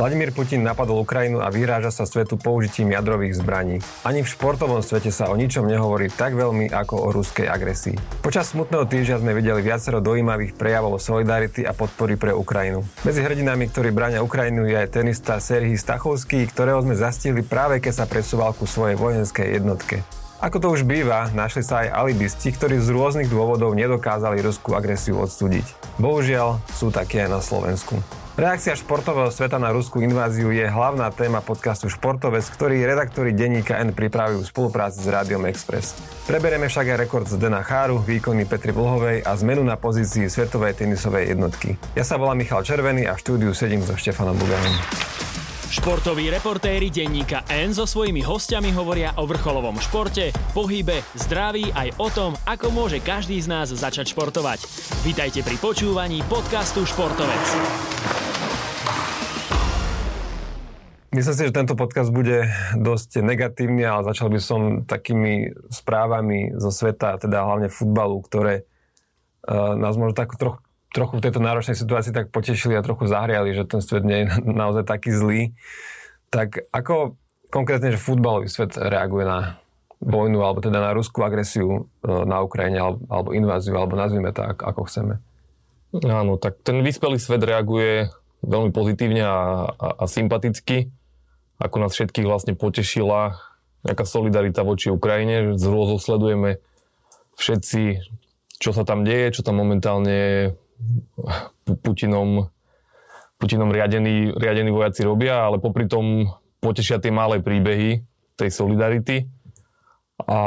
Vladimír Putin napadol Ukrajinu a vyhráža sa svetu použitím jadrových zbraní. Ani v športovom svete sa o ničom nehovorí tak veľmi ako o ruskej agresii. Počas smutného týždňa sme videli viacero dojímavých prejavov solidarity a podpory pre Ukrajinu. Medzi hrdinami, ktorí bráňa Ukrajinu, je aj tenista Serhii Stachovský, ktorého sme zastihli práve keď sa presúval ku svojej vojenskej jednotke. Ako to už býva, našli sa aj alibisti, ktorí z rôznych dôvodov nedokázali ruskú agresiu odstudiť. Bohužiaľ, sú také aj na Slovensku. Reakcia športového sveta na ruskú inváziu je hlavná téma podcastu Športovec, ktorý redaktori denníka N pripravujú v spolupráci s Rádiom Express. Preberieme však aj rekord z Dena Cháru, výkony Petri Vlhovej a zmenu na pozícii svetovej tenisovej jednotky. Ja sa volám Michal Červený a v štúdiu sedím so Štefanom Buganom. Športoví reportéri denníka N so svojimi hostiami hovoria o vrcholovom športe, pohybe, zdraví aj o tom, ako môže každý z nás začať športovať. Vítajte pri počúvaní podcastu Športovec. Myslím si, že tento podcast bude dosť negatívny, ale začal by som takými správami zo sveta, teda hlavne futbalu, ktoré uh, nás možno tak trochu, trochu v tejto náročnej situácii tak potešili a trochu zahriali, že ten svet nie je naozaj taký zlý. Tak ako konkrétne, že futbalový svet reaguje na vojnu, alebo teda na ruskú agresiu uh, na Ukrajine, alebo, alebo inváziu, alebo nazvime to ako, ako chceme? Áno, tak ten vyspelý svet reaguje veľmi pozitívne a, a, a sympaticky ako nás všetkých vlastne potešila nejaká solidarita voči Ukrajine. Z rôzov sledujeme všetci, čo sa tam deje, čo tam momentálne Putinom, Putinom riadení, riadení vojaci robia, ale popri tom potešia tie malé príbehy tej solidarity. A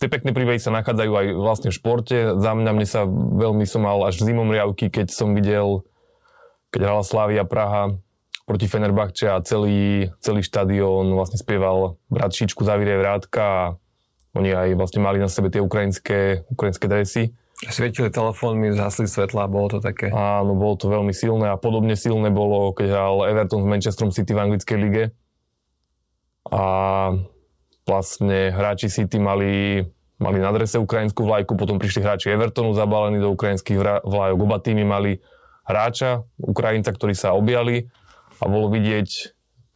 tie pekné príbehy sa nachádzajú aj vlastne v športe. Za mňa, mne sa veľmi som mal až zimom riavky, keď som videl, keď hrala Slávia Praha proti Fenerbahče a celý, celý štadión vlastne spieval Bratšičku Zavírie vrátka a oni aj vlastne mali na sebe tie ukrajinské, ukrajinské dresy. Svietili telefónmi, zhasli svetla, bolo to také. Áno, bolo to veľmi silné a podobne silné bolo, keď hral Everton s Manchesterom City v anglickej lige. A vlastne hráči City mali, mali na drese ukrajinskú vlajku, potom prišli hráči Evertonu zabalení do ukrajinských vlajok. Oba týmy mali hráča, Ukrajinca, ktorí sa objali a bolo vidieť,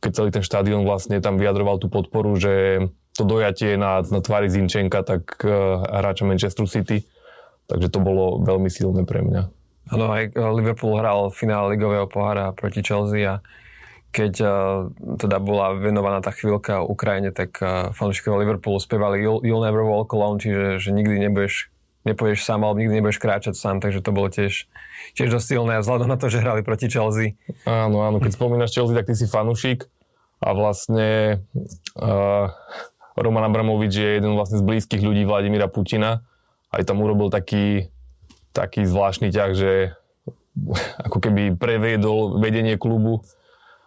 keď celý ten štádion vlastne tam vyjadroval tú podporu, že to dojatie na, na tvári Zinčenka, tak uh, hráča Manchester City. Takže to bolo veľmi silné pre mňa. Áno, aj Liverpool hral finále ligového pohára proti Chelsea a keď uh, teda bola venovaná tá chvíľka Ukrajine, tak uh, fanúšikovia Liverpoolu spievali You'll, You'll never walk alone, čiže že nikdy nebudeš nepoješ sám, alebo nikdy nebudeš kráčať sám, takže to bolo tiež, tiež dosť silné vzhľadom na to, že hrali proti Chelsea. Áno, áno, keď spomínaš Chelsea, tak ty si fanušik a vlastne uh, Roman Abramovič je jeden vlastne z blízkych ľudí Vladimíra Putina. Aj tam urobil taký, taký zvláštny ťah, že ako keby previedol vedenie klubu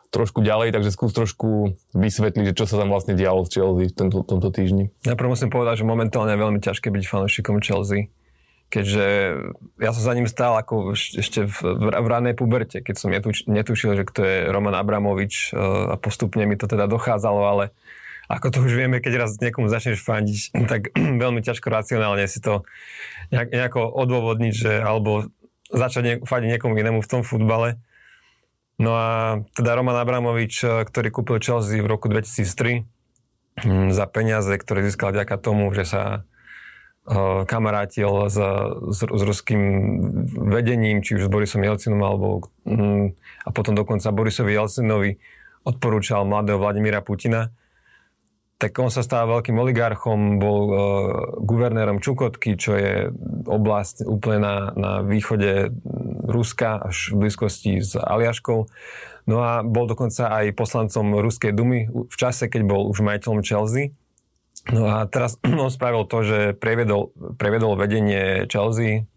trošku ďalej, takže skús trošku vysvetliť, že čo sa tam vlastne dialo v Chelsea v tento, tomto týždni. Najprv musím povedať, že momentálne je veľmi ťažké byť fanúšikom Chelsea keďže ja som za ním stál ako ešte v, v ranej puberte, keď som netuč, netušil, že kto je Roman Abramovič e, a postupne mi to teda dochádzalo, ale ako to už vieme, keď raz niekomu začneš fandiť, tak veľmi ťažko racionálne si to nejak, nejako odôvodniť, že alebo začať fandiť niekomu inému v tom futbale. No a teda Roman Abramovič, eh, ktorý kúpil Chelsea v roku 2003 hm, za peniaze, ktoré získal vďaka tomu, že sa eh, kamarátil s, s, s ruským vedením, či už s Borisom Jelcinom, alebo hm, a potom dokonca Borisovi Jelcinovi odporúčal mladého Vladimíra Putina, tak on sa stal veľkým oligarchom, bol uh, guvernérom Čukotky, čo je oblasť úplne na, na východe Ruska, až v blízkosti s Aliaškou. No a bol dokonca aj poslancom Ruskej dumy v čase, keď bol už majiteľom Chelsea. No a teraz on spravil to, že prevedol, prevedol vedenie Chelsea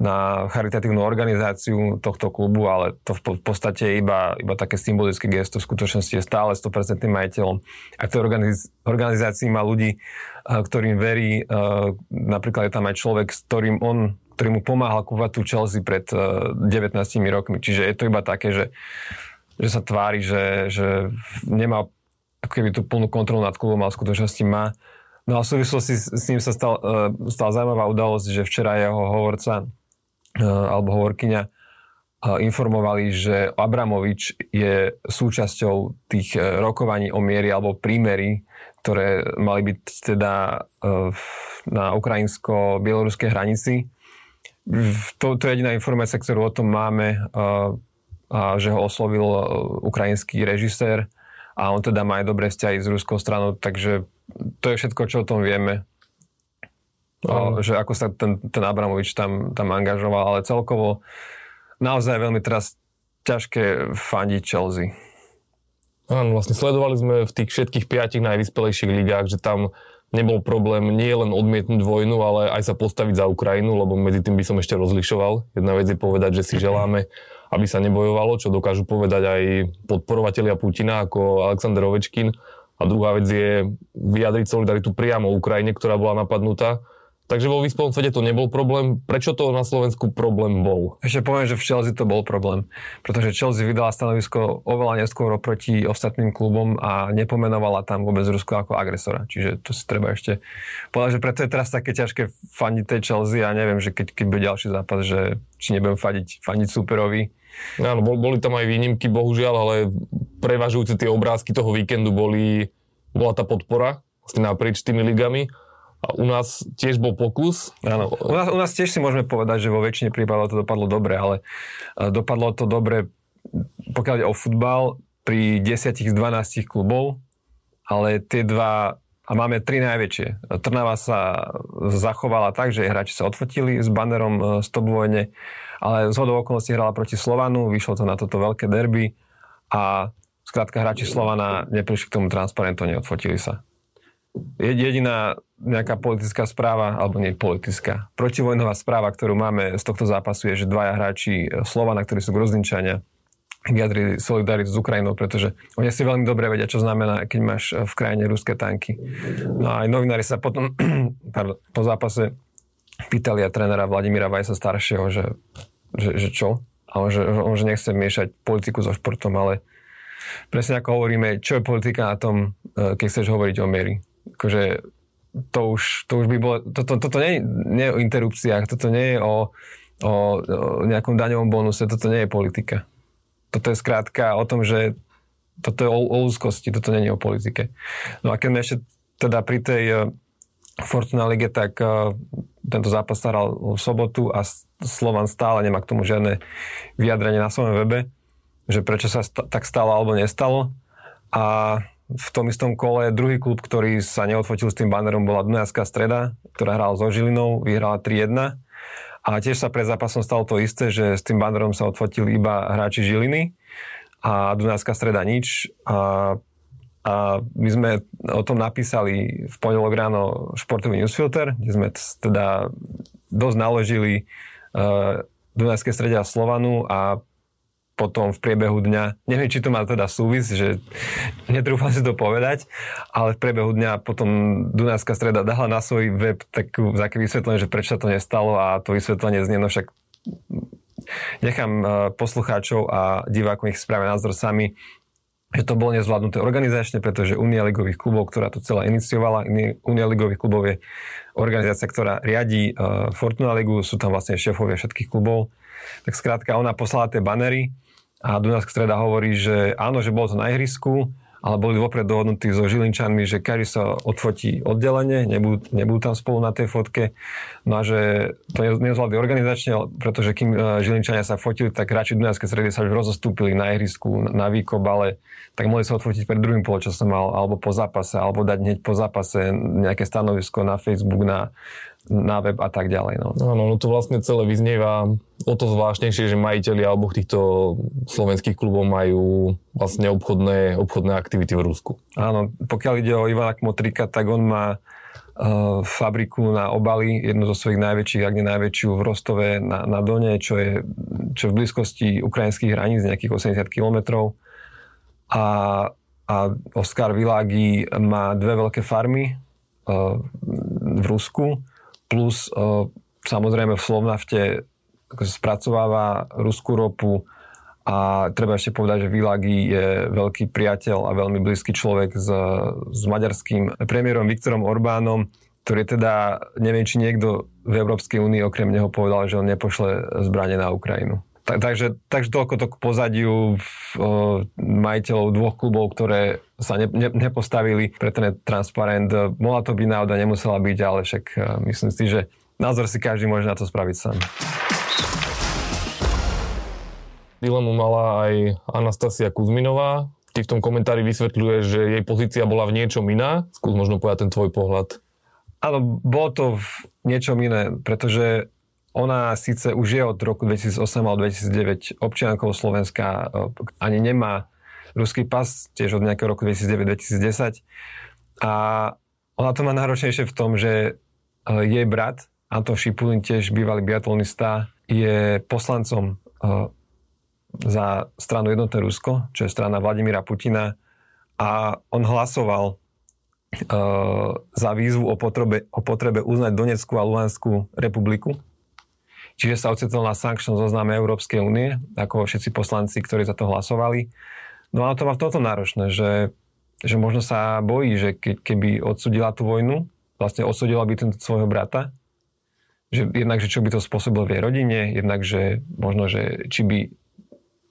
na charitatívnu organizáciu tohto klubu, ale to v podstate iba, iba také symbolické gesto. V skutočnosti je stále 100% majiteľom. A v tej organiz- organizácii má ľudí, ktorým verí. Napríklad je tam aj človek, s ktorým on ktorý mu pomáhal kúvať tú Chelsea pred 19 rokmi. Čiže je to iba také, že, že sa tvári, že, že nemá ako keby tú plnú kontrolu nad klubom, ale v skutočnosti má. No a v súvislosti s ním sa stal, stala zaujímavá udalosť, že včera jeho hovorca E, alebo hovorkyňa informovali, že Abramovič je súčasťou tých rokovaní o miery alebo prímery, ktoré mali byť teda na ukrajinsko-bieloruskej hranici. To, to je jediná informácia, ktorú o tom máme, e, a že ho oslovil ukrajinský režisér a on teda má aj dobré vzťahy s ruskou stranou, takže to je všetko, čo o tom vieme. No. Že ako sa ten, ten Abramovič tam, tam angažoval, ale celkovo naozaj veľmi teraz ťažké fandiť Chelsea. Áno, vlastne sledovali sme v tých všetkých piatich najvyspelejších ligách, že tam nebol problém nie len odmietnúť vojnu, ale aj sa postaviť za Ukrajinu, lebo medzi tým by som ešte rozlišoval. Jedna vec je povedať, že si želáme, aby sa nebojovalo, čo dokážu povedať aj podporovatelia Putina ako Aleksandr Ovečkin. A druhá vec je vyjadriť solidaritu priamo Ukrajine, ktorá bola napadnutá Takže vo vyspelom svete to nebol problém. Prečo to na Slovensku problém bol? Ešte poviem, že v Chelsea to bol problém. Pretože Chelsea vydala stanovisko oveľa neskôr proti ostatným klubom a nepomenovala tam vôbec Rusko ako agresora. Čiže to si treba ešte povedať, že preto je teraz také ťažké fandiť tej Chelsea a neviem, že keď, keď bude ďalší zápas, že či nebudem fandiť, fandiť superovi. Áno, boli tam aj výnimky, bohužiaľ, ale prevažujúce tie obrázky toho víkendu boli, bola tá podpora vlastne naprieč tými ligami u nás tiež bol pokus. Áno. U nás, u nás tiež si môžeme povedať, že vo väčšine prípadov to dopadlo dobre, ale e, dopadlo to dobre, pokiaľ ide o futbal, pri 10 z 12 klubov, ale tie dva, a máme tri najväčšie. Trnava sa zachovala tak, že hráči sa odfotili s banerom Stop e, vojne, ale z hodou okolností hrala proti Slovanu, vyšlo to na toto veľké derby a skrátka hráči Slovana neprišli k tomu transparentu, neodfotili sa jediná nejaká politická správa, alebo nie politická, protivojnová správa, ktorú máme z tohto zápasu je, že dvaja hráči Slovana, ktorí sú grozničania, vyjadrili solidaritu s Ukrajinou, pretože oni si veľmi dobre vedia, čo znamená, keď máš v krajine ruské tanky. No a aj novinári sa potom pardon, po zápase pýtali a trénera Vladimíra Vajsa staršieho, že, že, že čo? A on že, on, že nechce miešať politiku so športom, ale presne ako hovoríme, čo je politika na tom, eh, keď chceš hovoriť o miery akože to už, to už by bolo, toto, toto nie, nie je o interrupciách, toto nie je o, o, o nejakom daňovom bonuse, toto nie je politika. Toto je skrátka o tom, že toto je o, o úzkosti, toto nie je o politike. No a keď ešte teda pri tej uh, Fortuna Lige, tak uh, tento zápas staral v sobotu a Slovan stále nemá k tomu žiadne vyjadrenie na svojom webe, že prečo sa st- tak stalo alebo nestalo. A v tom istom kole druhý klub, ktorý sa neodfotil s tým banerom, bola Dunajská streda, ktorá hrala so Žilinou, vyhrala 3-1. A tiež sa pred zápasom stalo to isté, že s tým banerom sa odfotili iba hráči Žiliny a Dunajská streda nič. A, a my sme o tom napísali v pondelok ráno športový newsfilter, kde sme teda dosť naložili uh, Dunajské strede a Slovanu a potom v priebehu dňa, neviem, či to má teda súvis, že netrúfam si to povedať, ale v priebehu dňa potom Dunajská streda dala na svoj web takú, také vysvetlenie, že prečo to nestalo a to vysvetlenie znie, no však nechám eh, poslucháčov a divákom ich spravia názor sami, že to bolo nezvládnuté organizačne, pretože Unia ligových klubov, ktorá to celá iniciovala, Unia ligových klubov je organizácia, ktorá riadí uh, Fortuna ligu, sú tam vlastne šéfovia všetkých klubov. Tak skrátka, ona poslala tie banery a Dunajská streda hovorí, že áno, že bolo to na ihrisku, ale boli vopred dohodnutí so Žilinčanmi, že každý sa odfotí oddelenie, nebudú, nebudú tam spolu na tej fotke. No a že to nezvládli organizačne, pretože kým e, Žilinčania sa fotili, tak hráči Dunajskej stredy sa už rozostúpili na ihrisku, na výkop, ale tak mohli sa odfotiť pred druhým poločasom alebo po zápase, alebo dať hneď po zápase nejaké stanovisko na Facebook, na, na web a tak ďalej. No. Áno, no to vlastne celé vyznieva o to zvláštnejšie, že majiteľi alebo týchto slovenských klubov majú vlastne obchodné, obchodné aktivity v Rusku. Áno, pokiaľ ide o Ivana Kmotrika, tak on má uh, fabriku na obaly, jednu zo svojich najväčších, ak nie najväčšiu v Rostove na, na Done, čo je, čo v blízkosti ukrajinských hraníc, nejakých 80 kilometrov. A, a Oskar Világi má dve veľké farmy uh, v Rusku plus samozrejme v Slovnafte spracováva ruskú ropu a treba ešte povedať, že Vilagi je veľký priateľ a veľmi blízky človek s, s maďarským premiérom Viktorom Orbánom, ktorý teda, neviem, či niekto v Európskej únii okrem neho povedal, že on nepošle zbranie na Ukrajinu. Tak, takže, takže toľko to k pozadiu majiteľov dvoch klubov, ktoré sa ne, ne, nepostavili pre ten transparent. Mohla to byť náhoda, nemusela byť, ale však myslím si, že názor si každý môže na to spraviť sám. Dilemu mala aj Anastasia Kuzminová. Ty v tom komentári vysvetľuješ, že jej pozícia bola v niečom iná. Skús možno povedať ten tvoj pohľad. Áno, bolo to v niečom iné, pretože ona síce už je od roku 2008 alebo 2009 občiankou Slovenska, e, ani nemá ruský pas, tiež od nejakého roku 2009-2010. A ona to má náročnejšie v tom, že e, jej brat, Anton Šipulin, tiež bývalý biatlonista, je poslancom e, za stranu Jednotné Rusko, čo je strana Vladimíra Putina. A on hlasoval za výzvu o potrebe, o potrebe uznať Donetskú a Luhanskú republiku Čiže sa ocitol na sankčnom zozname Európskej únie, ako všetci poslanci, ktorí za to hlasovali. No a to má v tomto náročné, že, že možno sa bojí, že ke, keby odsudila tú vojnu, vlastne odsudila by tento svojho brata, že jednak, že čo by to spôsobilo v jej rodine, jednak, že možno, že či by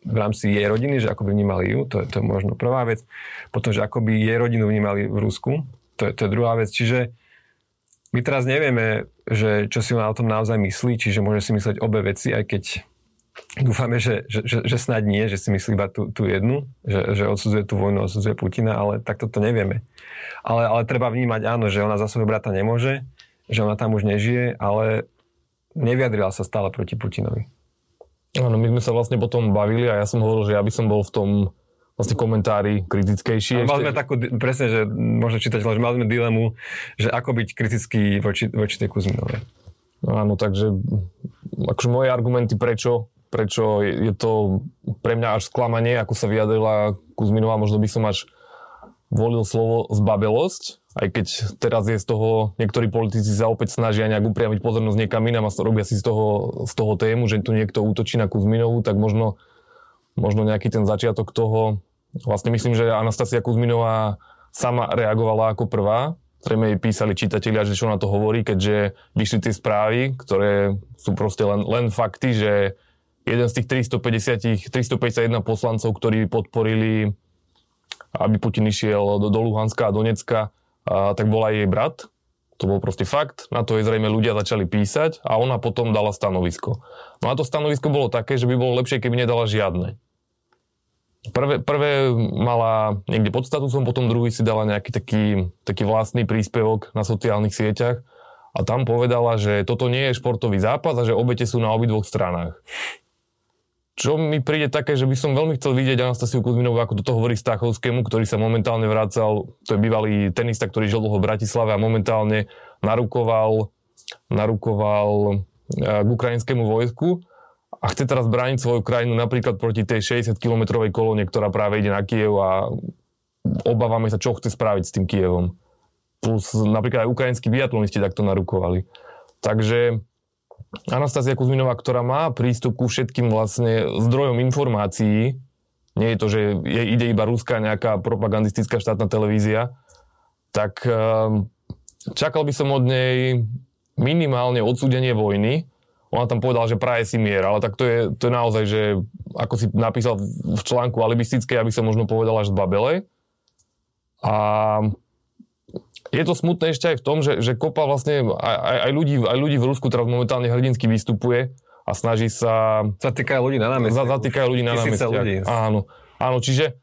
v rámci jej rodiny, že ako by vnímali ju, to, to je možno prvá vec. Potom, že ako by jej rodinu vnímali v Rusku, to je, to je druhá vec. Čiže my teraz nevieme, že čo si ona o tom naozaj myslí, čiže môže si mysleť obe veci, aj keď dúfame, že, že, že, že snad nie, že si myslí iba tú, tú jednu, že, že odsudzuje tú vojnu, odsudzuje Putina, ale takto to nevieme. Ale, ale treba vnímať, áno, že ona za svojho brata nemôže, že ona tam už nežije, ale nevyjadrila sa stále proti Putinovi. Áno, my sme sa vlastne potom bavili a ja som hovoril, že ja by som bol v tom vlastne komentári kritickejší. Mali sme takú, presne, že možno čítať, že mali sme dilemu, že ako byť kritický voči, voči tej Kuzminovej. No áno, takže akože moje argumenty, prečo, prečo je to pre mňa až sklamanie, ako sa vyjadrila Kuzminová, možno by som až volil slovo zbabelosť, aj keď teraz je z toho, niektorí politici sa opäť snažia nejak upriamiť pozornosť niekam inám a robia si z toho, z toho tému, že tu niekto útočí na Kuzminovú, tak možno, možno nejaký ten začiatok toho Vlastne myslím, že Anastasia Kuzminová sama reagovala ako prvá. Zrejme jej písali čitatelia, že čo na to hovorí, keďže vyšli tie správy, ktoré sú proste len, len fakty, že jeden z tých 350, 351 poslancov, ktorí podporili, aby Putin išiel do, do Luhanska a Donecka, a, tak bol aj jej brat. To bol proste fakt. Na to jej zrejme ľudia začali písať a ona potom dala stanovisko. No a to stanovisko bolo také, že by bolo lepšie, keby nedala žiadne. Prvé, prvé mala niekde pod statusom, potom druhý si dala nejaký taký, taký vlastný príspevok na sociálnych sieťach a tam povedala, že toto nie je športový zápas a že obete sú na obidvoch stranách. Čo mi príde také, že by som veľmi chcel vidieť Anastasiu Kuzminovú, ako toto hovorí Stachovskému, ktorý sa momentálne vracal, to je bývalý tenista, ktorý žil dlho v Bratislave a momentálne narukoval, narukoval eh, k ukrajinskému vojsku a chce teraz brániť svoju krajinu napríklad proti tej 60-kilometrovej kolóne, ktorá práve ide na Kiev a obávame sa, čo chce spraviť s tým Kievom. Plus napríklad aj ukrajinskí biatlonisti takto narukovali. Takže Anastázia Kuzminová, ktorá má prístup ku všetkým vlastne zdrojom informácií, nie je to, že jej ide iba ruská nejaká propagandistická štátna televízia, tak ehm, čakal by som od nej minimálne odsúdenie vojny, ona tam povedala, že praje si mier, ale tak to je, to je naozaj, že ako si napísal v článku alibistické, aby som možno povedal až z Babele. A je to smutné ešte aj v tom, že, že kopa vlastne aj, aj, ľudí, aj ľudí v Rusku teraz momentálne hrdinsky vystupuje a snaží sa... Zatýkajú ľudí na námestiach. Zatýkajú ľudí na námestiach. ľudí. Áno, áno, čiže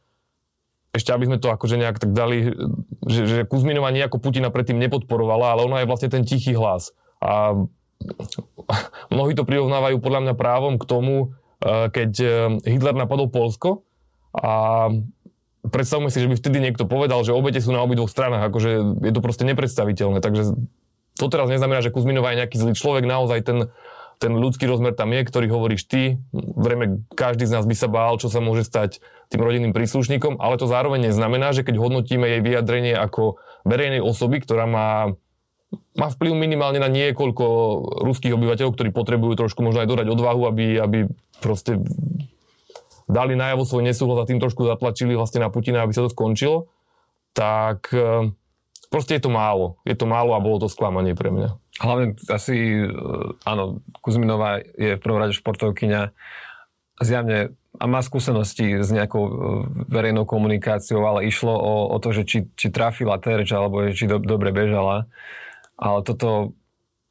ešte aby sme to akože nejak tak dali, že, že Kuzminová nejako Putina predtým nepodporovala, ale ona je vlastne ten tichý hlas. A mnohí to prirovnávajú podľa mňa právom k tomu, e, keď e, Hitler napadol Polsko a predstavme si, že by vtedy niekto povedal, že obete sú na obidvoch stranách, akože je to proste nepredstaviteľné. Takže to teraz neznamená, že Kuzminová je nejaký zlý človek, naozaj ten, ten ľudský rozmer tam je, ktorý hovoríš ty. Zrejme každý z nás by sa bál, čo sa môže stať tým rodinným príslušníkom, ale to zároveň neznamená, že keď hodnotíme jej vyjadrenie ako verejnej osoby, ktorá má má vplyv minimálne na niekoľko ruských obyvateľov, ktorí potrebujú trošku možno aj dodať odvahu, aby, aby proste dali najavo svoj nesúhlas a tým trošku zatlačili vlastne na Putina, aby sa to skončilo, tak e, proste je to málo. Je to málo a bolo to sklamanie pre mňa. Hlavne asi, e, áno, Kuzminová je v prvom rade športovkyňa zjavne a má skúsenosti s nejakou e, verejnou komunikáciou, ale išlo o, o to, že či, či trafila terč, alebo či do, dobre bežala. Ale toto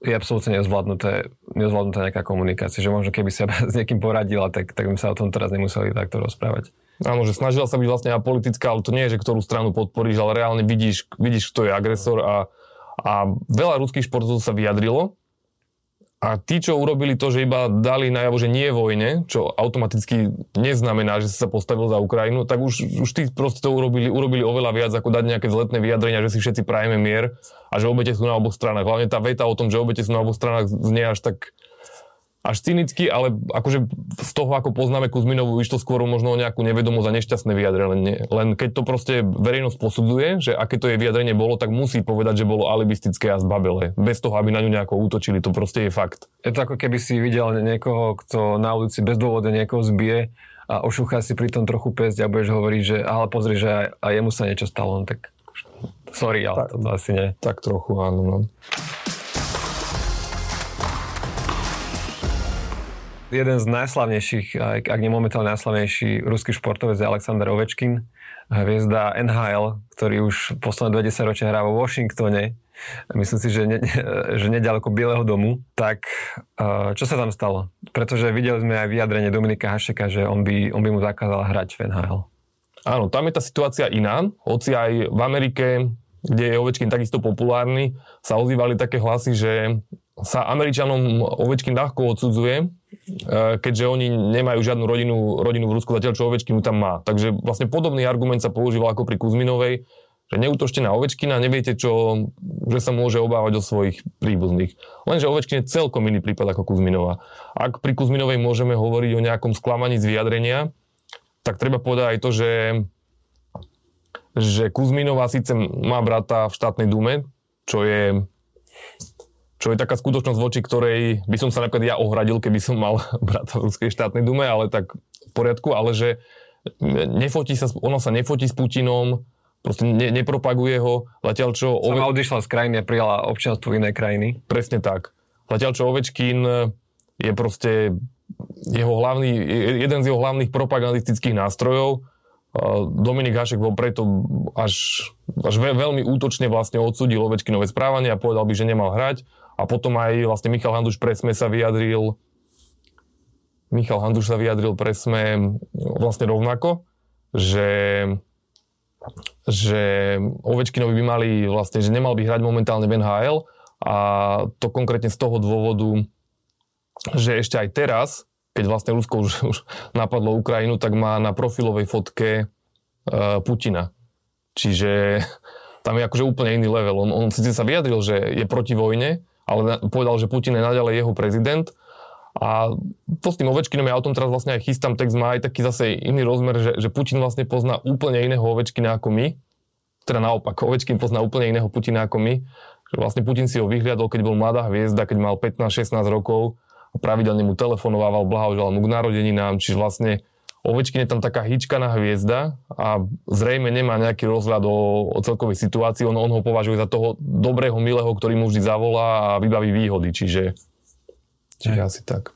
je absolútne nezvládnuté, nezvládnutá nejaká komunikácia, že možno keby sa s niekým poradila, tak, tak by sa o tom teraz nemuseli takto rozprávať. Áno, že snažila sa byť vlastne apolitická, ale to nie je, že ktorú stranu podporíš, ale reálne vidíš, vidíš kto je agresor a, a veľa ruských športov sa vyjadrilo a tí, čo urobili to, že iba dali najavo, že nie vojne, čo automaticky neznamená, že si sa postavil za Ukrajinu, tak už, už tí proste to urobili, urobili oveľa viac, ako dať nejaké vzletné vyjadrenia, že si všetci prajeme mier a že obete sú na oboch stranách. Hlavne tá veta o tom, že obete sú na oboch stranách znie až tak až cynicky, ale akože z toho, ako poznáme Kuzminovu, išlo skôr možno o nejakú nevedomosť a nešťastné vyjadrenie. Len keď to proste verejnosť posudzuje, že aké to je vyjadrenie bolo, tak musí povedať, že bolo alibistické a zbabelé. Bez toho, aby na ňu nejako útočili. To proste je fakt. Je to ako keby si videl niekoho, kto na ulici bez dôvodu niekoho zbije a ošúcha si pri tom trochu pesť a budeš hovoriť, že ale pozri, že aj, aj jemu sa niečo stalo. No tak sorry, ale tak, to asi nie. Tak trochu, áno. No. Jeden z najslavnejších, ak nie momentálne najslavnejší ruský športovec je Alexander Ovečkin, hviezda NHL, ktorý už posledné 20 ročia hrá vo Washingtone, myslím si, že, ne, že nedaleko Bieleho domu, tak čo sa tam stalo? Pretože videli sme aj vyjadrenie Dominika Hašeka, že on by, on by mu zakázal hrať v NHL. Áno, tam je tá situácia iná, hoci aj v Amerike, kde je Ovečkin takisto populárny, sa ozývali také hlasy, že sa Američanom Ovečkin ľahko odsudzuje, e, keďže oni nemajú žiadnu rodinu, rodinu v Rusku, zatiaľ čo Ovečkin tam má. Takže vlastne podobný argument sa používal ako pri Kuzminovej, že neútočte na Ovečkina, neviete, čo, že sa môže obávať o svojich príbuzných. Lenže Ovečkin je celkom iný prípad ako Kuzminova. Ak pri Kuzminovej môžeme hovoriť o nejakom sklamaní z vyjadrenia, tak treba povedať aj to, že, že Kuzminová síce má brata v štátnej dume, čo je čo je taká skutočnosť, voči ktorej by som sa napríklad ja ohradil, keby som mal brata v Ruskej štátnej dume, ale tak v poriadku, ale že nefotí sa, ono sa nefotí s Putinom, proste ne, nepropaguje ho, zatiaľ čo... Sama Ove... odišla z krajiny a prijala občianstvo inej krajiny. Presne tak. Zatiaľ čo Ovečkin je proste jeho hlavný, jeden z jeho hlavných propagandistických nástrojov. Dominik Hašek bol preto až, až veľmi útočne vlastne odsudil Ovečkinové správanie a povedal by, že nemal hrať a potom aj vlastne Michal Handuš presme sa vyjadril Michal Handuš sa vyjadril presme vlastne rovnako, že že Ovečkinovi by mali vlastne, že nemal by hrať momentálne v NHL a to konkrétne z toho dôvodu, že ešte aj teraz, keď vlastne Rusko už, už napadlo Ukrajinu, tak má na profilovej fotke uh, Putina. Čiže tam je akože úplne iný level. On, on síce sa vyjadril, že je proti vojne, ale povedal, že Putin je naďalej jeho prezident. A to s tým Ovečkinom, ja o tom teraz vlastne aj chystám text, má aj taký zase iný rozmer, že, že Putin vlastne pozná úplne iného Ovečkina ako my. Teda naopak, Ovečkin pozná úplne iného Putina ako my. Že vlastne Putin si ho vyhliadol, keď bol mladá hviezda, keď mal 15-16 rokov a pravidelne mu telefonovával, blahoželal mu k narodeninám, čiže vlastne Ovečkin je tam taká hýčkaná hviezda a zrejme nemá nejaký rozhľad o, o celkovej situácii. On, on ho považuje za toho dobrého, milého, ktorý mu vždy zavolá a vybaví výhody. Čiže, čiže asi tak.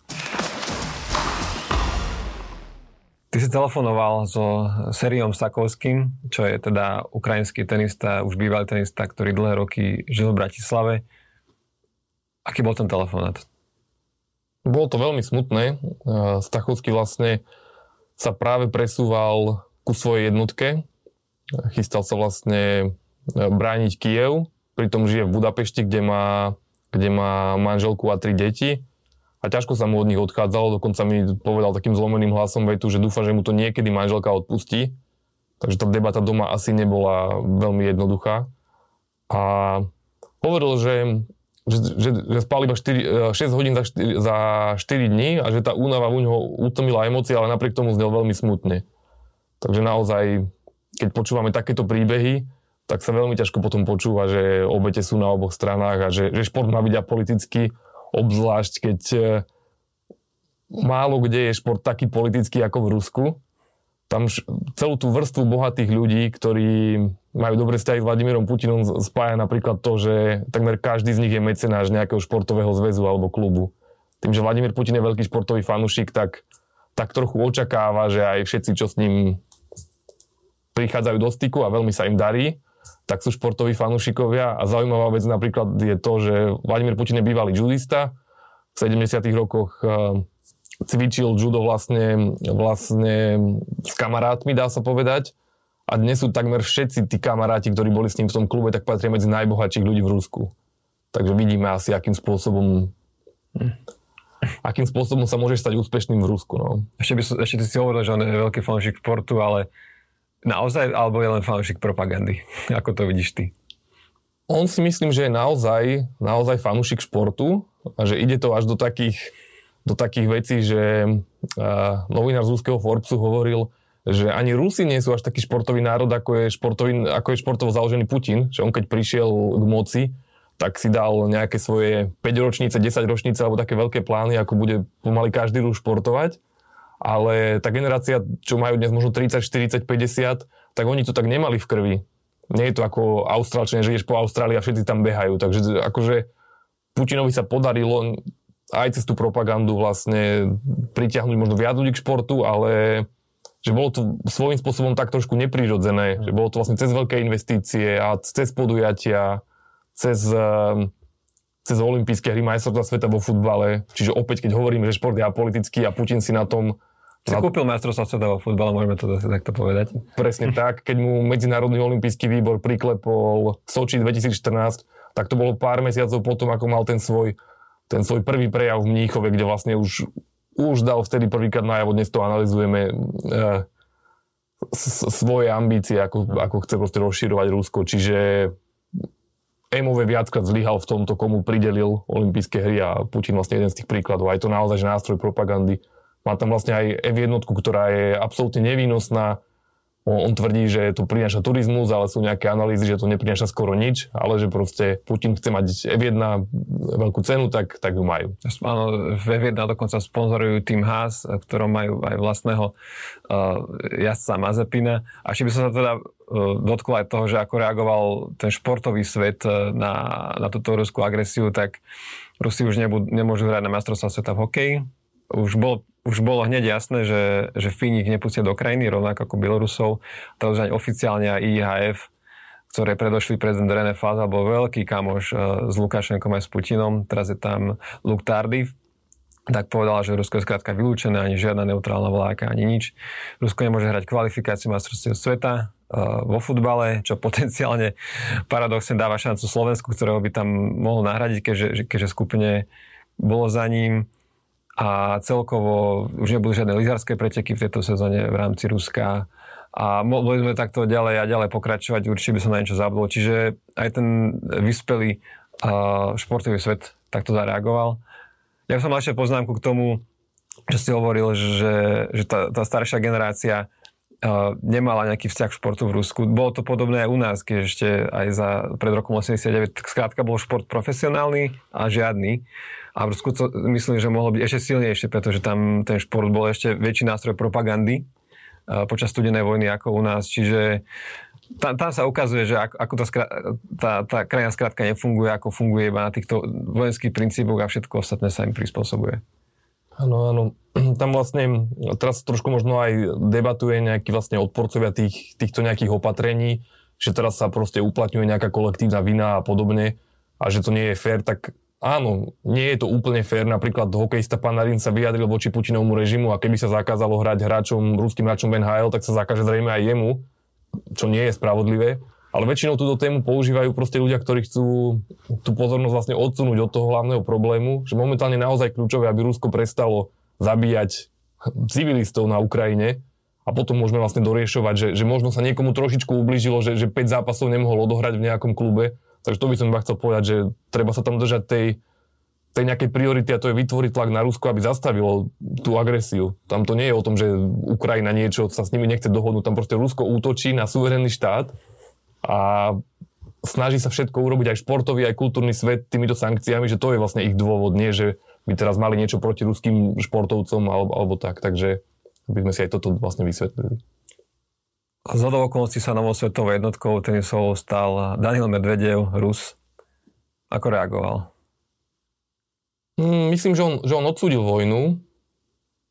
Ty si telefonoval so Seriom Sakovským, čo je teda ukrajinský tenista, už bývalý tenista, ktorý dlhé roky žil v Bratislave. Aký bol ten telefonát? Bolo to veľmi smutné. Stachovský vlastne sa práve presúval ku svojej jednotke. Chystal sa vlastne e, brániť Kiev, pritom žije v Budapešti, kde má, kde má manželku a tri deti. A ťažko sa mu od nich odchádzalo, dokonca mi povedal takým zlomeným hlasom vetu, že dúfa, že mu to niekedy manželka odpustí. Takže tá debata doma asi nebola veľmi jednoduchá. A hovoril, že že, že, že spal iba 4, 6 e, hodín za 4, za 4 dní a že tá únava u neho utlmila emócie, ale napriek tomu znel veľmi smutne. Takže naozaj, keď počúvame takéto príbehy, tak sa veľmi ťažko potom počúva, že obete sú na oboch stranách a že, že šport má byť apolitický, obzvlášť keď e, málo kde je šport taký politický ako v Rusku. Tam celú tú vrstvu bohatých ľudí, ktorí majú dobré vzťahy s Vladimírom Putinom, spája napríklad to, že takmer každý z nich je mecenáš nejakého športového zväzu alebo klubu. Tým, že Vladimír Putin je veľký športový fanúšik, tak, tak trochu očakáva, že aj všetci, čo s ním prichádzajú do styku a veľmi sa im darí, tak sú športoví fanúšikovia a zaujímavá vec napríklad je to, že Vladimír Putin je bývalý judista, v 70. rokoch eh, cvičil judo vlastne, vlastne s kamarátmi, dá sa povedať. A dnes sú takmer všetci tí kamaráti, ktorí boli s ním v tom klube, tak patria medzi najbohatších ľudí v Rusku. Takže vidíme asi, akým spôsobom akým spôsobom sa môžeš stať úspešným v Rusku. No. Ešte, by, ešte ty si hovoril, že on je veľký fanúšik športu, ale naozaj, alebo je len fanúšik propagandy? Ako to vidíš ty? On si myslím, že je naozaj, naozaj fanúšik športu a že ide to až do takých, do takých vecí, že novinár z úzkeho Forbesu hovoril, že ani Rusi nie sú až taký športový národ, ako je, športový, ako je športovo založený Putin, že on keď prišiel k moci, tak si dal nejaké svoje 5 ročnice, 10 ročnice alebo také veľké plány, ako bude pomaly každý rúž športovať. Ale tá generácia, čo majú dnes možno 30, 40, 50, tak oni to tak nemali v krvi. Nie je to ako Austrálčania, že ideš po Austrálii a všetci tam behajú. Takže akože Putinovi sa podarilo aj cez tú propagandu vlastne pritiahnuť možno viac ľudí k športu, ale že bolo to svojím spôsobom tak trošku neprirodzené, že bolo to vlastne cez veľké investície a cez podujatia cez, ehm, cez olympijské hry majstrovstva sveta vo futbale. Čiže opäť, keď hovoríme, že šport je apolitický a Putin si na tom si na... kúpil majstrovstva sveta vo futbale, môžeme to takto povedať. Presne tak. Keď mu Medzinárodný olimpijský výbor priklepol Soči 2014, tak to bolo pár mesiacov potom, ako mal ten svoj, ten svoj prvý prejav v Mníchove, kde vlastne už, už dal vtedy prvýkrát najavo, dnes to analizujeme, e, svoje ambície, ako, ako chce proste rozširovať Rusko. Čiže MOV viackrát zlyhal v tomto, komu pridelil olympijské hry a Putin vlastne jeden z tých príkladov. Aj to naozaj, že nástroj propagandy. Má tam vlastne aj F1, ktorá je absolútne nevýnosná, on tvrdí, že to prináša turizmus, ale sú nejaké analýzy, že to neprináša skoro nič, ale že proste Putin chce mať F1 veľkú cenu, tak, tak ju majú. Áno, F1 dokonca sponzorujú tým Haas, ktorom majú aj vlastného uh, jazdca Mazepina. A či by som sa teda uh, dotkol aj toho, že ako reagoval ten športový svet uh, na, na túto ruskú agresiu, tak Rusi už nebud, nemôžu hrať na majstrovstvá sveta v hokeji. Už bol už bolo hneď jasné, že, že Fíni ich nepustia do krajiny, rovnako ako Bielorusov. Už aj oficiálne aj IHF, ktoré predošli prezident René Faza, bol veľký kamoš uh, s Lukašenkom aj s Putinom. Teraz je tam Luke Tardiv, tak povedal, že Rusko je skrátka vylúčené, ani žiadna neutrálna vláka, ani nič. Rusko nemôže hrať kvalifikáciu majstrovstiev sveta uh, vo futbale, čo potenciálne paradoxne dáva šancu Slovensku, ktorého by tam mohol nahradiť, keďže, keďže skupine bolo za ním a celkovo už nebudú žiadne lyžarské preteky v tejto sezóne v rámci Ruska a mohli sme takto ďalej a ďalej pokračovať, určite by som na niečo zabudol. Čiže aj ten vyspelý športový svet takto zareagoval. Ja som mal ešte poznámku k tomu, čo si hovoril, že, že tá, tá staršia generácia nemala nejaký vzťah k športu v Rusku. Bolo to podobné aj u nás, keď ešte aj za, pred rokom 89, skrátka bol šport profesionálny a žiadny. A v Rusku to myslím, že mohlo byť ešte silnejšie, pretože tam ten šport bol ešte väčší nástroj propagandy počas studenej vojny ako u nás. Čiže tam, tam sa ukazuje, že ako, ako tá, tá, tá krajina skrátka nefunguje, ako funguje iba na týchto vojenských princípoch a všetko ostatné sa im prispôsobuje. Áno, áno. Tam vlastne teraz trošku možno aj debatuje nejaký vlastne odporcovia tých, týchto nejakých opatrení, že teraz sa proste uplatňuje nejaká kolektívna vina a podobne a že to nie je fér, tak áno, nie je to úplne fér. Napríklad hokejista Panarin sa vyjadril voči Putinovmu režimu a keby sa zakázalo hrať hráčom, ruským hráčom NHL, tak sa zakáže zrejme aj jemu, čo nie je spravodlivé. Ale väčšinou túto tému používajú proste ľudia, ktorí chcú tú pozornosť vlastne odsunúť od toho hlavného problému, že momentálne naozaj kľúčové, aby Rusko prestalo zabíjať civilistov na Ukrajine a potom môžeme vlastne doriešovať, že, že možno sa niekomu trošičku ublížilo, že, že 5 zápasov nemohol odohrať v nejakom klube, Takže to by som iba chcel povedať, že treba sa tam držať tej, tej nejakej priority a to je vytvoriť tlak na Rusko, aby zastavilo tú agresiu. Tam to nie je o tom, že Ukrajina niečo sa s nimi nechce dohodnúť. Tam proste Rusko útočí na suverénny štát a snaží sa všetko urobiť aj športový, aj kultúrny svet týmito sankciami, že to je vlastne ich dôvod, nie že by teraz mali niečo proti ruským športovcom alebo, alebo tak. Takže by sme si aj toto vlastne vysvetlili. A z okolností sa novou svetovou jednotkou tenisovou stal Daniel Medvedev, Rus. Ako reagoval? Mm, myslím, že on, že on odsúdil vojnu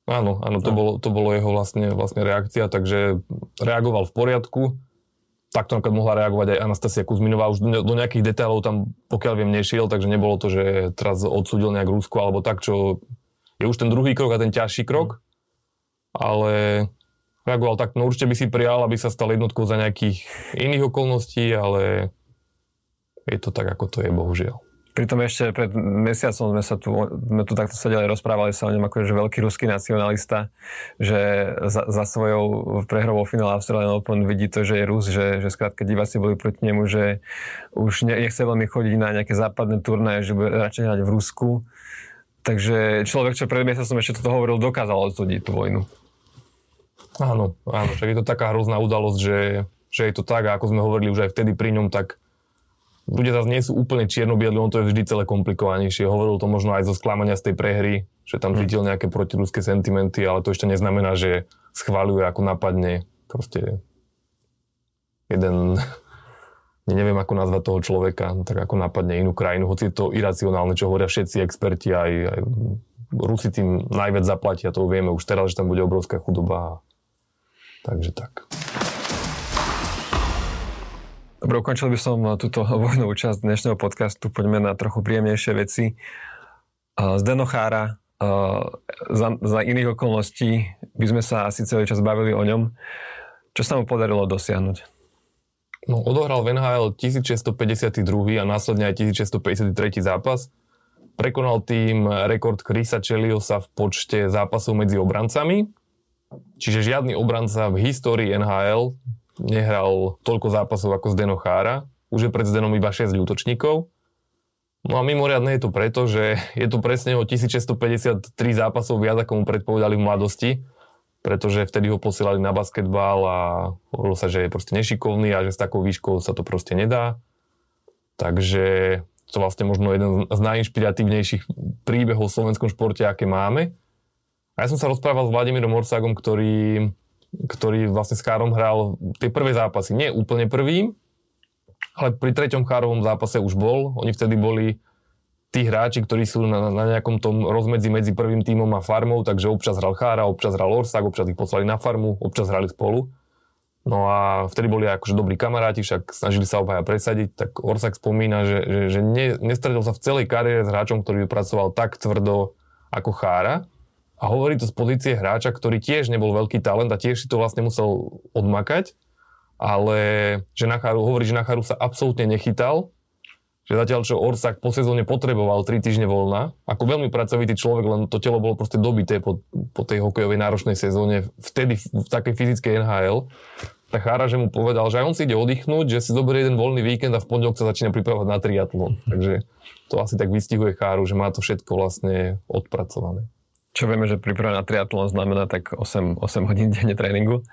Áno, áno, to, bolo, to bolo jeho vlastne, vlastne reakcia, takže reagoval v poriadku. Takto napríklad mohla reagovať aj Anastasia Kuzminová. Už do, do nejakých detailov tam, pokiaľ viem, nešiel, takže nebolo to, že teraz odsúdil nejak Rusko alebo tak, čo je už ten druhý krok a ten ťažší krok. Ale reagoval tak, no určite by si prijal, aby sa stal jednotkou za nejakých iných okolností, ale je to tak, ako to je, bohužiaľ. Pritom ešte pred mesiacom sme sa tu, sme tu takto sedeli, rozprávali sa o ňom ako že veľký ruský nacionalista, že za, za svojou prehrou vo finále Australian Open vidí to, že je Rus, že, že skrátka diváci boli proti nemu, že už nechce veľmi chodiť na nejaké západné turné, že bude radšej hrať v Rusku. Takže človek, čo pred mesiacom ešte toto hovoril, dokázal odsúdiť tú vojnu. Áno, áno, však je to taká hrozná udalosť, že, že je to tak, a ako sme hovorili už aj vtedy pri ňom, tak ľudia zase nie sú úplne čierno-biedli, on to je vždy celé komplikovanejšie. Hovoril to možno aj zo sklamania z tej prehry, že tam hm. cítil nejaké protiruské sentimenty, ale to ešte neznamená, že schváľuje, ako napadne proste jeden, neviem ako nazvať toho človeka, tak ako napadne inú krajinu, hoci je to iracionálne, čo hovoria všetci experti, aj, aj Rusi tým najviac zaplatia, to vieme už teraz, že tam bude obrovská chudoba. Takže tak. Dobre, ukončil by som eh, túto vojnovú časť dnešného podcastu. Poďme na trochu príjemnejšie veci. Z Denochára, eh, za, za iných okolností by sme sa asi celý čas bavili o ňom. Čo sa mu podarilo dosiahnuť? No, odohral v NHL 1652 a následne aj 1653 zápas. Prekonal tým rekord Chrisa Cheliosa v počte zápasov medzi obrancami. Čiže žiadny obranca v histórii NHL nehral toľko zápasov ako Zdeno Chára. Už je pred Zdenom iba 6 útočníkov. No a mimoriadne je to preto, že je to presne o 1653 zápasov viac, ako mu predpovedali v mladosti, pretože vtedy ho posielali na basketbal a hovorilo sa, že je proste nešikovný a že s takou výškou sa to proste nedá. Takže to vlastne možno jeden z najinšpiratívnejších príbehov v slovenskom športe, aké máme. A ja som sa rozprával s Vladimírom Orságom, ktorý ktorý vlastne s Chárom hral tie prvé zápasy. Nie úplne prvý, ale pri treťom Chárovom zápase už bol. Oni vtedy boli tí hráči, ktorí sú na, na nejakom tom rozmedzi medzi prvým tímom a farmou, takže občas hral Chára, občas hral Orsak, občas ich poslali na farmu, občas hrali spolu. No a vtedy boli akože dobrí kamaráti, však snažili sa obaja presadiť, tak Orsak spomína, že, že, že ne, nestretol sa v celej kariére s hráčom, ktorý pracoval tak tvrdo ako Chára. A hovorí to z pozície hráča, ktorý tiež nebol veľký talent a tiež si to vlastne musel odmakať, ale že Nacharu, hovorí, že Nacharu sa absolútne nechytal, že zatiaľ čo Orsak po sezóne potreboval 3 týždne voľna, ako veľmi pracovitý človek, len to telo bolo proste dobité po, po tej hokejovej náročnej sezóne, vtedy v takej fyzickej NHL, tak Chára, že mu povedal, že aj on si ide oddychnúť, že si zoberie jeden voľný víkend a v pondelok sa začína pripravovať na triatlon. Takže to asi tak vystihuje Cháru, že má to všetko vlastne odpracované čo vieme, že príprava na triatlon znamená tak 8, 8 hodín denne tréningu.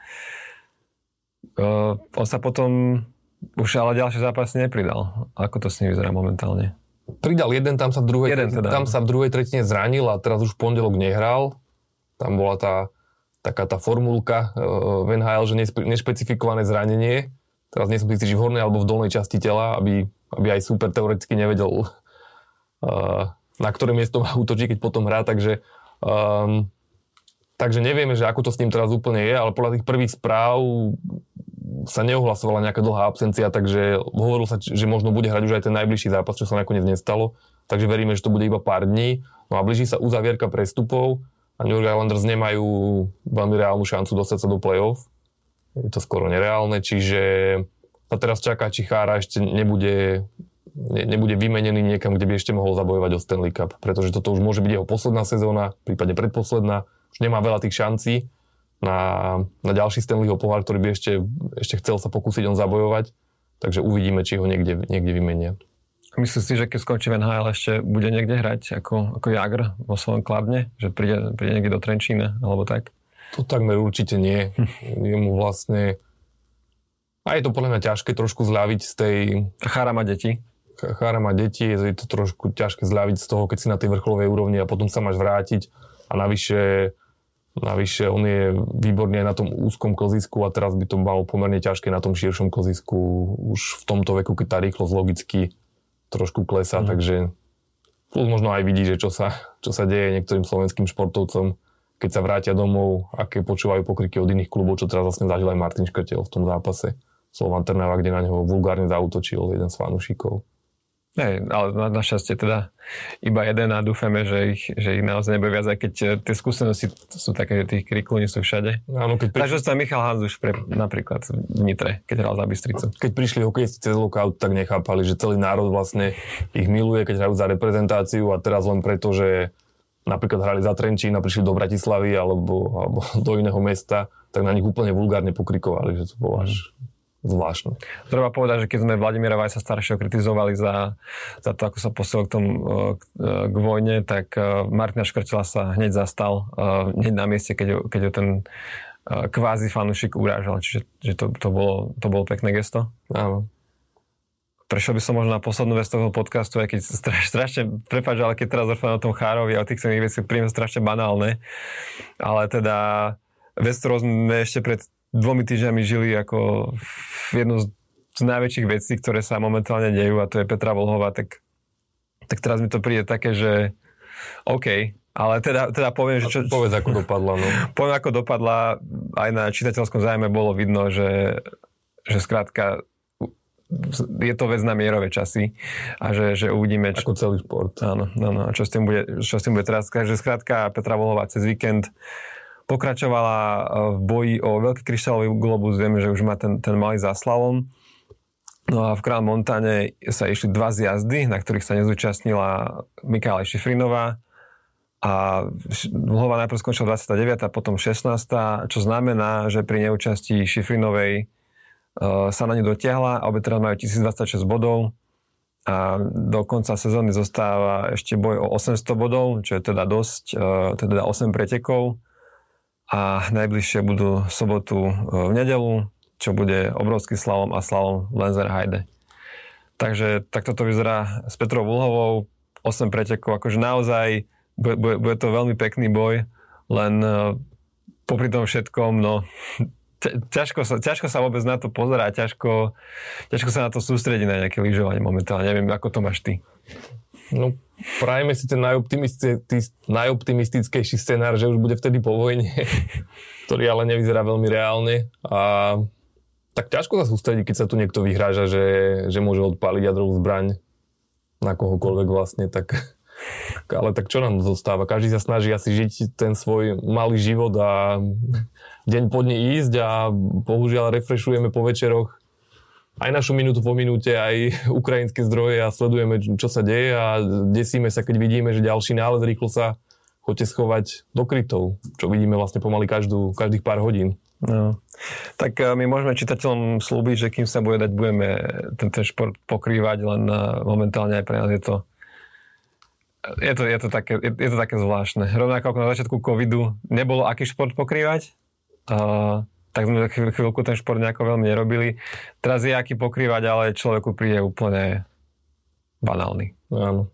Uh, on sa potom už ale ďalšie zápasy nepridal. Ako to s ním vyzerá momentálne? Pridal jeden, tam sa v druhej, jeden teda. tam sa v druhej tretine zranil a teraz už v pondelok nehral. Tam bola tá taká tá formulka uh, v NHL, že nespe, nešpecifikované zranenie. Teraz nie som si v hornej alebo v dolnej časti tela, aby, aby aj super teoreticky nevedel, uh, na ktoré miesto má útočiť, keď potom hrá. Takže Um, takže nevieme, že ako to s ním teraz úplne je, ale podľa tých prvých správ sa neohlasovala nejaká dlhá absencia, takže hovorilo sa, že možno bude hrať už aj ten najbližší zápas, čo sa nakoniec nestalo. Takže veríme, že to bude iba pár dní. No a blíži sa uzavierka prestupov a New York Islanders nemajú veľmi reálnu šancu dostať sa do play-off. Je to skoro nereálne, čiže sa teraz čaká, či Chára ešte nebude ne, nebude vymenený niekam, kde by ešte mohol zabojovať o Stanley Cup. Pretože toto už môže byť jeho posledná sezóna, prípadne predposledná. Už nemá veľa tých šancí na, na ďalší Stanleyho pohár, ktorý by ešte, ešte chcel sa pokúsiť on zabojovať. Takže uvidíme, či ho niekde, niekde vymenia. Myslíš si, že keď skončí v NHL ešte bude niekde hrať ako, ako Jagr vo svojom kladne? Že príde, príde niekde do Trenčína alebo tak? To takmer určite nie. Je mu vlastne... A je to podľa mňa ťažké trošku zľaviť z tej... Chára má deti. Chára má deti, je to trošku ťažké zľaviť z toho, keď si na tej vrcholovej úrovni a potom sa máš vrátiť a navyše, navyše on je výborný aj na tom úzkom klzisku a teraz by to malo pomerne ťažké na tom širšom klzisku už v tomto veku, keď tá rýchlosť logicky trošku klesá, mm. takže plus možno aj vidí, že čo sa, čo sa deje niektorým slovenským športovcom, keď sa vrátia domov, aké počúvajú pokriky od iných klubov, čo teraz vlastne zažil aj Martin Škrtel v tom zápase. Slovan Trnava, kde na neho vulgárne zautočil jeden z fanúšikov. Hej, ale na, našťastie teda iba jeden a dúfame, že ich, že ich naozaj nebude viac, aj keď eh, tie skúsenosti sú také, že tých krikov nie sú všade. Áno, keď prišli... Takže sa Michal Hanzuš pre, napríklad v Nitre, keď hral za Bystricu. Keď prišli hokejisti cez lockout, tak nechápali, že celý národ vlastne ich miluje, keď hrajú za reprezentáciu a teraz len preto, že napríklad hrali za Trenčín a prišli do Bratislavy alebo, alebo do iného mesta, tak na nich úplne vulgárne pokrikovali, že to bolo až zvláštne. Treba povedať, že keď sme Vladimíra Vajsa staršieho kritizovali za, za to, ako sa posiel k, tomu, e, k, e, k vojne, tak e, Martina Škrtela sa hneď zastal, hneď na mieste, keď, keď ho ten kvázi fanúšik urážal. Čiže že to, to, bolo, to bolo pekné gesto. Áno. Prešiel by som možno na poslednú vec toho podcastu, aj keď straš, strašne, prepáč, ale keď teraz rozprávam o tom Chárovi a o tých cených veci, príjme strašne banálne. Ale teda vec, ktorou sme ešte pred dvomi týždňami žili ako jednu z, najväčších vecí, ktoré sa momentálne dejú a to je Petra Volhová, tak, tak teraz mi to príde také, že OK, ale teda, teda poviem, že čo... Povedz, ako dopadla, no. Poviem, ako dopadla. Aj na čitateľskom zájme bolo vidno, že, že skrátka je to vec na mierové časy a že, že uvidíme... Čo, ako celý šport. Áno, áno, čo s tým bude, čo s tým bude teraz. Takže skrátka Petra Volhová cez víkend pokračovala e, v boji o veľký kryštálový globus. Vieme, že už má ten, ten malý záslavom. No a v Král Montane sa išli dva zjazdy, na ktorých sa nezúčastnila Mikála Šifrinová. A Vlhova najprv skončila 29. a potom 16. Čo znamená, že pri neúčasti Šifrinovej uh, sa na ňu dotiahla obe teraz majú 1026 bodov a do konca sezóny zostáva ešte boj o 800 bodov, čo je teda dosť, uh, teda 8 pretekov a najbližšie budú sobotu e, v nedelu, čo bude obrovský slalom a slalom Lenzer Heide. Takže takto to vyzerá s Petrou Vulhovou, 8 pretekov, akože naozaj bude, bude, bude to veľmi pekný boj, len uh, popri tom všetkom, no ťažko sa, ťažko sa vôbec na to pozerať, ťažko, ťažko sa na to sústrediť na nejaké lyžovanie momentálne. Neviem, ako to máš ty. No, prajeme si ten najoptimistickejší scenár, že už bude vtedy po vojne, ktorý ale nevyzerá veľmi reálne. A tak ťažko sa sústrediť, keď sa tu niekto vyhráža, že, že môže odpáliť jadrovú zbraň na kohokoľvek vlastne, tak ale tak čo nám zostáva? Každý sa snaží asi žiť ten svoj malý život a deň po dne ísť a bohužiaľ refreshujeme po večeroch aj našu minútu po minúte, aj ukrajinské zdroje a sledujeme, čo sa deje a desíme sa, keď vidíme, že ďalší nález rýchlo sa chodte schovať do krytov, čo vidíme vlastne pomaly každú, každých pár hodín. No. Tak eh, my môžeme čitateľom slúbiť, že kým sa bude dať, budeme ten, ten šport pokrývať, len eh, momentálne aj pre nás je to je to, je, to také, je, je to také zvláštne. Rovnako ako na začiatku covidu nebolo aký šport pokrývať. Tak sme chvíľku ten šport nejako veľmi nerobili. Teraz je aký pokrývať, ale človeku príde úplne banálny. Áno.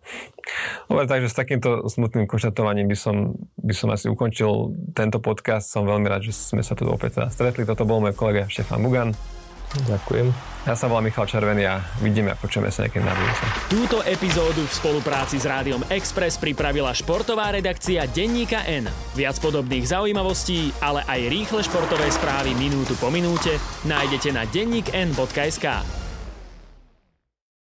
Dobre, takže s takýmto smutným konštatovaním by som, by som asi ukončil tento podcast. Som veľmi rád, že sme sa tu opäť teda stretli. Toto bol môj kolega Štefan Bugan. Ďakujem. Ja sa volám Michal Červený a vidíme a počujeme sa niekedy na budúce. Túto epizódu v spolupráci s Rádiom Express pripravila športová redakcia Denníka N. Viac podobných zaujímavostí, ale aj rýchle športové správy minútu po minúte nájdete na denníkn.sk.